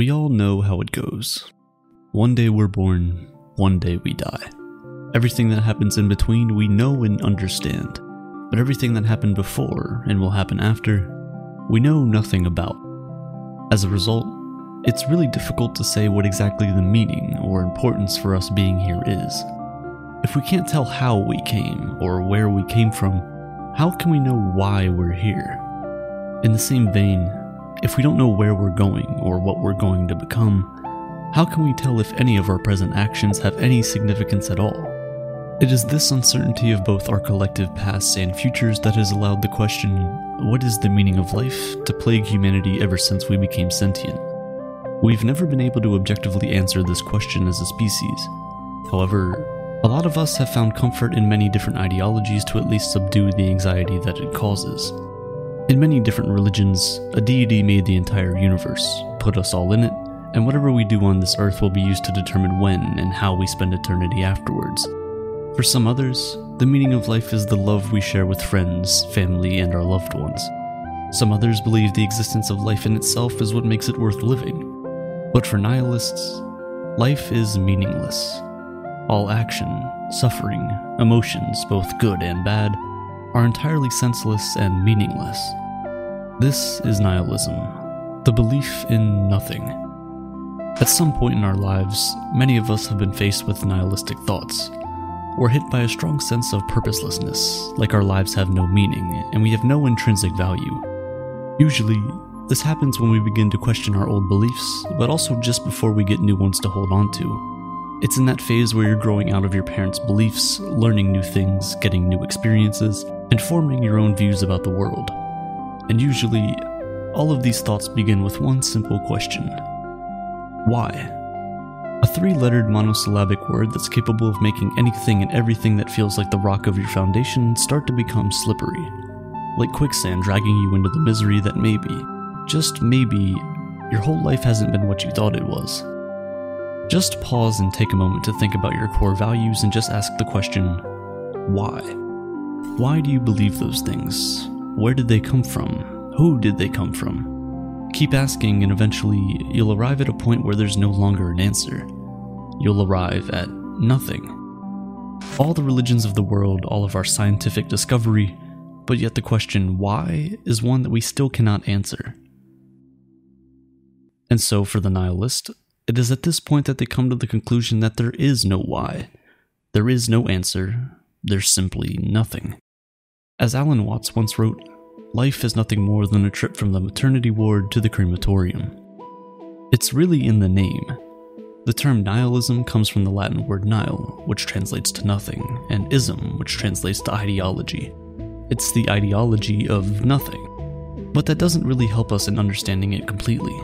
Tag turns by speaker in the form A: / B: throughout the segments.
A: We all know how it goes. One day we're born, one day we die. Everything that happens in between we know and understand, but everything that happened before and will happen after, we know nothing about. As a result, it's really difficult to say what exactly the meaning or importance for us being here is. If we can't tell how we came or where we came from, how can we know why we're here? In the same vein, if we don't know where we're going or what we're going to become, how can we tell if any of our present actions have any significance at all? It is this uncertainty of both our collective pasts and futures that has allowed the question, what is the meaning of life, to plague humanity ever since we became sentient. We've never been able to objectively answer this question as a species. However, a lot of us have found comfort in many different ideologies to at least subdue the anxiety that it causes. In many different religions, a deity made the entire universe, put us all in it, and whatever we do on this earth will be used to determine when and how we spend eternity afterwards. For some others, the meaning of life is the love we share with friends, family, and our loved ones. Some others believe the existence of life in itself is what makes it worth living. But for nihilists, life is meaningless. All action, suffering, emotions, both good and bad, are entirely senseless and meaningless. This is nihilism, the belief in nothing. At some point in our lives, many of us have been faced with nihilistic thoughts. We're hit by a strong sense of purposelessness, like our lives have no meaning and we have no intrinsic value. Usually, this happens when we begin to question our old beliefs, but also just before we get new ones to hold on to. It's in that phase where you're growing out of your parents' beliefs, learning new things, getting new experiences, and forming your own views about the world. And usually, all of these thoughts begin with one simple question Why? A three lettered monosyllabic word that's capable of making anything and everything that feels like the rock of your foundation start to become slippery, like quicksand dragging you into the misery that maybe, just maybe, your whole life hasn't been what you thought it was. Just pause and take a moment to think about your core values and just ask the question why? Why do you believe those things? Where did they come from? Who did they come from? Keep asking, and eventually you'll arrive at a point where there's no longer an answer. You'll arrive at nothing. All the religions of the world, all of our scientific discovery, but yet the question why is one that we still cannot answer. And so, for the nihilist, it is at this point that they come to the conclusion that there is no why. There is no answer. There's simply nothing. As Alan Watts once wrote, life is nothing more than a trip from the maternity ward to the crematorium. It's really in the name. The term nihilism comes from the Latin word nihil, which translates to nothing, and ism, which translates to ideology. It's the ideology of nothing. But that doesn't really help us in understanding it completely.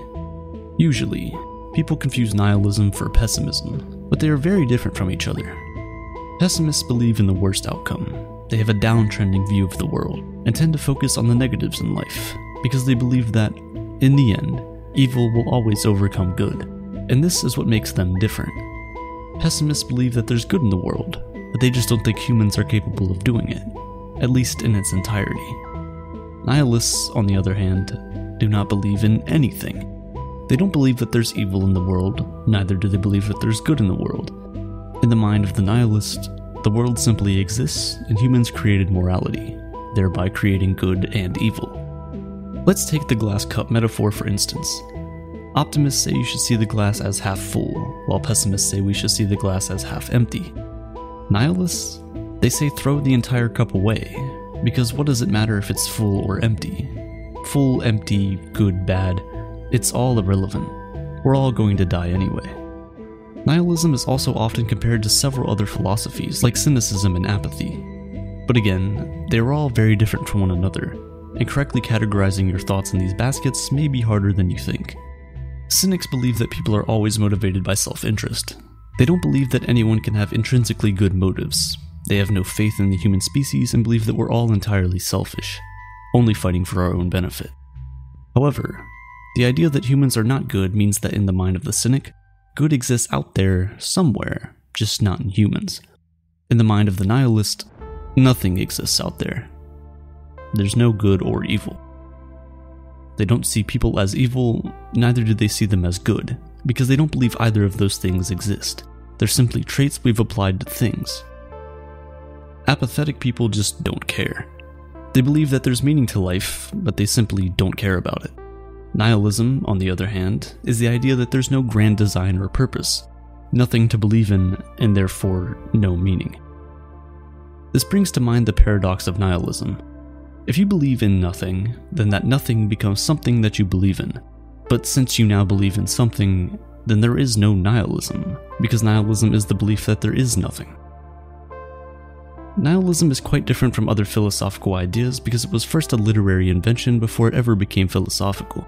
A: Usually, people confuse nihilism for pessimism, but they are very different from each other. Pessimists believe in the worst outcome. They have a downtrending view of the world and tend to focus on the negatives in life because they believe that, in the end, evil will always overcome good, and this is what makes them different. Pessimists believe that there's good in the world, but they just don't think humans are capable of doing it, at least in its entirety. Nihilists, on the other hand, do not believe in anything. They don't believe that there's evil in the world, neither do they believe that there's good in the world. In the mind of the nihilist, the world simply exists and humans created morality, thereby creating good and evil. Let's take the glass cup metaphor for instance. Optimists say you should see the glass as half full, while pessimists say we should see the glass as half empty. Nihilists, they say throw the entire cup away, because what does it matter if it's full or empty? Full, empty, good, bad, it's all irrelevant. We're all going to die anyway. Nihilism is also often compared to several other philosophies, like cynicism and apathy. But again, they are all very different from one another, and correctly categorizing your thoughts in these baskets may be harder than you think. Cynics believe that people are always motivated by self interest. They don't believe that anyone can have intrinsically good motives. They have no faith in the human species and believe that we're all entirely selfish, only fighting for our own benefit. However, the idea that humans are not good means that in the mind of the cynic, good exists out there somewhere, just not in humans. In the mind of the nihilist, nothing exists out there. There's no good or evil. They don't see people as evil, neither do they see them as good, because they don't believe either of those things exist. They're simply traits we've applied to things. Apathetic people just don't care. They believe that there's meaning to life, but they simply don't care about it. Nihilism, on the other hand, is the idea that there's no grand design or purpose, nothing to believe in, and therefore no meaning. This brings to mind the paradox of nihilism. If you believe in nothing, then that nothing becomes something that you believe in. But since you now believe in something, then there is no nihilism, because nihilism is the belief that there is nothing. Nihilism is quite different from other philosophical ideas because it was first a literary invention before it ever became philosophical.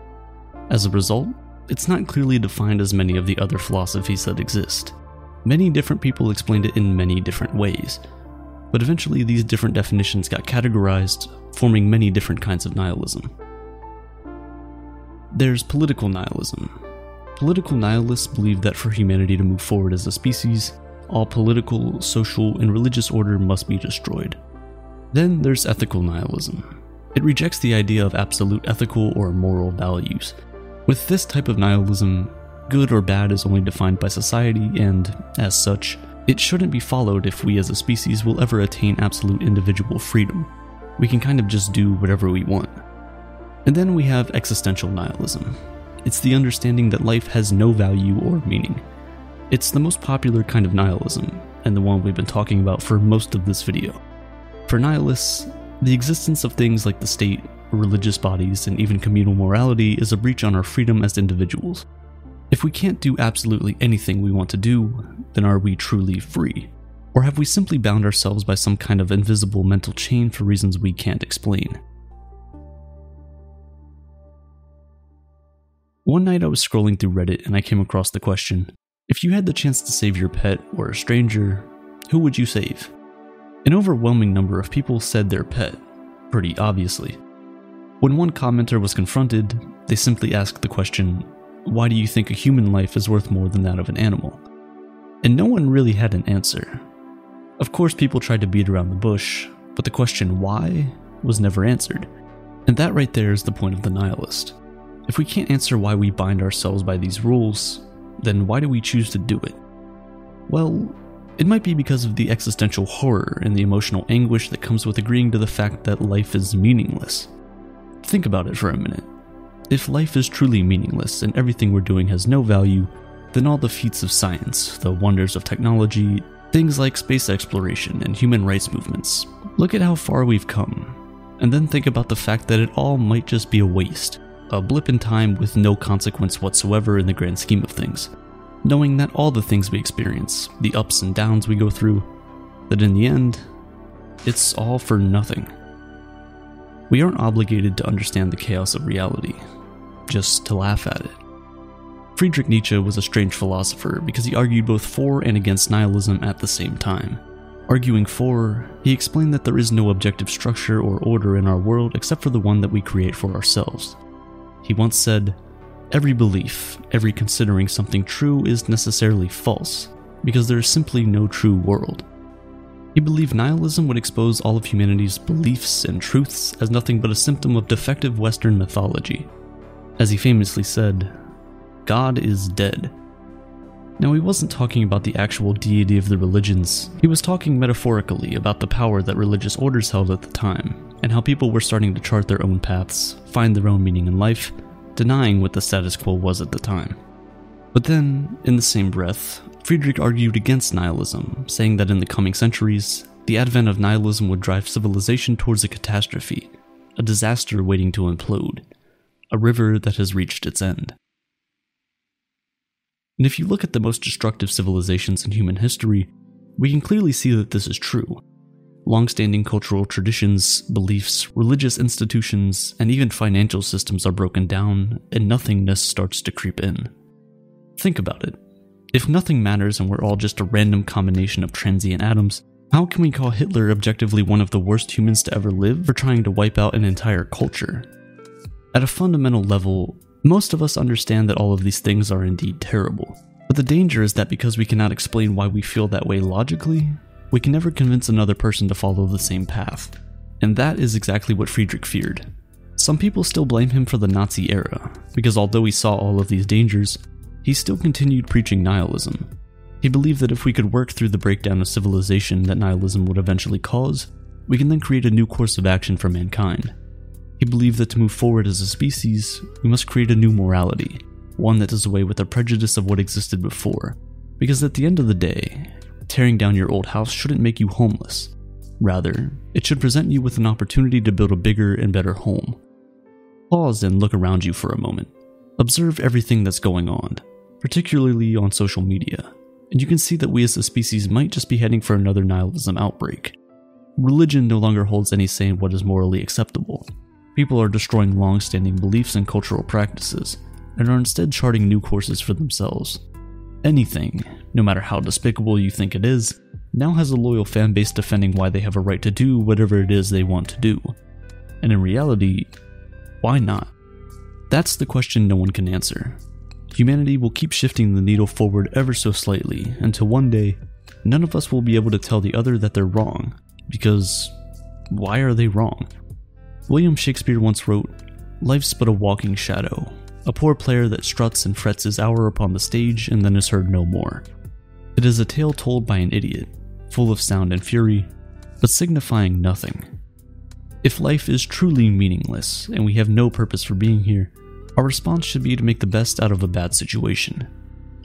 A: As a result, it's not clearly defined as many of the other philosophies that exist. Many different people explained it in many different ways, but eventually these different definitions got categorized, forming many different kinds of nihilism. There's political nihilism. Political nihilists believe that for humanity to move forward as a species, all political, social, and religious order must be destroyed. Then there's ethical nihilism. It rejects the idea of absolute ethical or moral values. With this type of nihilism, good or bad is only defined by society, and, as such, it shouldn't be followed if we as a species will ever attain absolute individual freedom. We can kind of just do whatever we want. And then we have existential nihilism. It's the understanding that life has no value or meaning. It's the most popular kind of nihilism, and the one we've been talking about for most of this video. For nihilists, the existence of things like the state, religious bodies, and even communal morality is a breach on our freedom as individuals. If we can't do absolutely anything we want to do, then are we truly free? Or have we simply bound ourselves by some kind of invisible mental chain for reasons we can't explain? One night I was scrolling through Reddit and I came across the question if you had the chance to save your pet or a stranger, who would you save? An overwhelming number of people said their pet, pretty obviously. When one commenter was confronted, they simply asked the question, Why do you think a human life is worth more than that of an animal? And no one really had an answer. Of course, people tried to beat around the bush, but the question why was never answered. And that right there is the point of the nihilist. If we can't answer why we bind ourselves by these rules, then why do we choose to do it? Well, it might be because of the existential horror and the emotional anguish that comes with agreeing to the fact that life is meaningless. Think about it for a minute. If life is truly meaningless and everything we're doing has no value, then all the feats of science, the wonders of technology, things like space exploration and human rights movements, look at how far we've come. And then think about the fact that it all might just be a waste a blip in time with no consequence whatsoever in the grand scheme of things. Knowing that all the things we experience, the ups and downs we go through, that in the end, it's all for nothing. We aren't obligated to understand the chaos of reality, just to laugh at it. Friedrich Nietzsche was a strange philosopher because he argued both for and against nihilism at the same time. Arguing for, he explained that there is no objective structure or order in our world except for the one that we create for ourselves. He once said, Every belief, every considering something true is necessarily false, because there is simply no true world. He believed nihilism would expose all of humanity's beliefs and truths as nothing but a symptom of defective Western mythology. As he famously said, God is dead. Now, he wasn't talking about the actual deity of the religions, he was talking metaphorically about the power that religious orders held at the time, and how people were starting to chart their own paths, find their own meaning in life, denying what the status quo was at the time. But then, in the same breath, Friedrich argued against nihilism, saying that in the coming centuries, the advent of nihilism would drive civilization towards a catastrophe, a disaster waiting to implode, a river that has reached its end. And if you look at the most destructive civilizations in human history, we can clearly see that this is true. Long-standing cultural traditions, beliefs, religious institutions, and even financial systems are broken down, and nothingness starts to creep in. Think about it. If nothing matters and we're all just a random combination of transient atoms, how can we call Hitler objectively one of the worst humans to ever live for trying to wipe out an entire culture? At a fundamental level, most of us understand that all of these things are indeed terrible. But the danger is that because we cannot explain why we feel that way logically, we can never convince another person to follow the same path. And that is exactly what Friedrich feared. Some people still blame him for the Nazi era, because although he saw all of these dangers, he still continued preaching nihilism. He believed that if we could work through the breakdown of civilization that nihilism would eventually cause, we can then create a new course of action for mankind. He believed that to move forward as a species, we must create a new morality, one that does away with the prejudice of what existed before. Because at the end of the day, tearing down your old house shouldn't make you homeless. Rather, it should present you with an opportunity to build a bigger and better home. Pause and look around you for a moment. Observe everything that's going on, particularly on social media, and you can see that we as a species might just be heading for another nihilism outbreak. Religion no longer holds any say in what is morally acceptable. People are destroying long standing beliefs and cultural practices, and are instead charting new courses for themselves. Anything, no matter how despicable you think it is, now has a loyal fan base defending why they have a right to do whatever it is they want to do. And in reality, why not? That's the question no one can answer. Humanity will keep shifting the needle forward ever so slightly until one day, none of us will be able to tell the other that they're wrong, because why are they wrong? William Shakespeare once wrote, Life's but a walking shadow, a poor player that struts and frets his hour upon the stage and then is heard no more. It is a tale told by an idiot, full of sound and fury, but signifying nothing. If life is truly meaningless and we have no purpose for being here, our response should be to make the best out of a bad situation.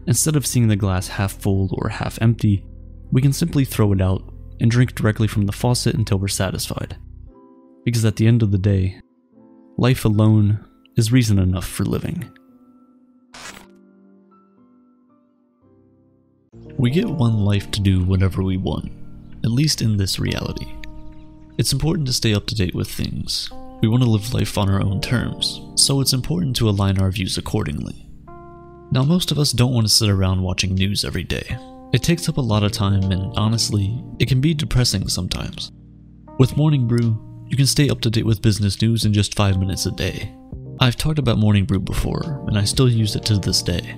A: Instead of seeing the glass half full or half empty, we can simply throw it out and drink directly from the faucet until we're satisfied. Because at the end of the day, life alone is reason enough for living. We get one life to do whatever we want, at least in this reality. It's important to stay up to date with things. We want to live life on our own terms, so it's important to align our views accordingly. Now, most of us don't want to sit around watching news every day. It takes up a lot of time, and honestly, it can be depressing sometimes. With Morning Brew, you can stay up to date with business news in just 5 minutes a day. I've talked about Morning Brew before, and I still use it to this day.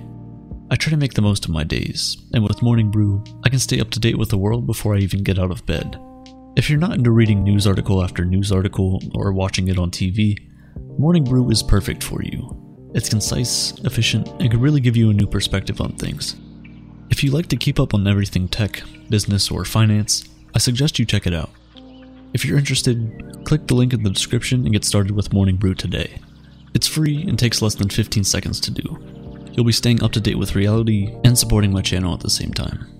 A: I try to make the most of my days, and with Morning Brew, I can stay up to date with the world before I even get out of bed. If you're not into reading news article after news article or watching it on TV, Morning Brew is perfect for you. It's concise, efficient, and can really give you a new perspective on things. If you like to keep up on everything tech, business, or finance, I suggest you check it out. If you're interested, click the link in the description and get started with Morning Brew today. It's free and takes less than 15 seconds to do. You'll be staying up to date with reality and supporting my channel at the same time.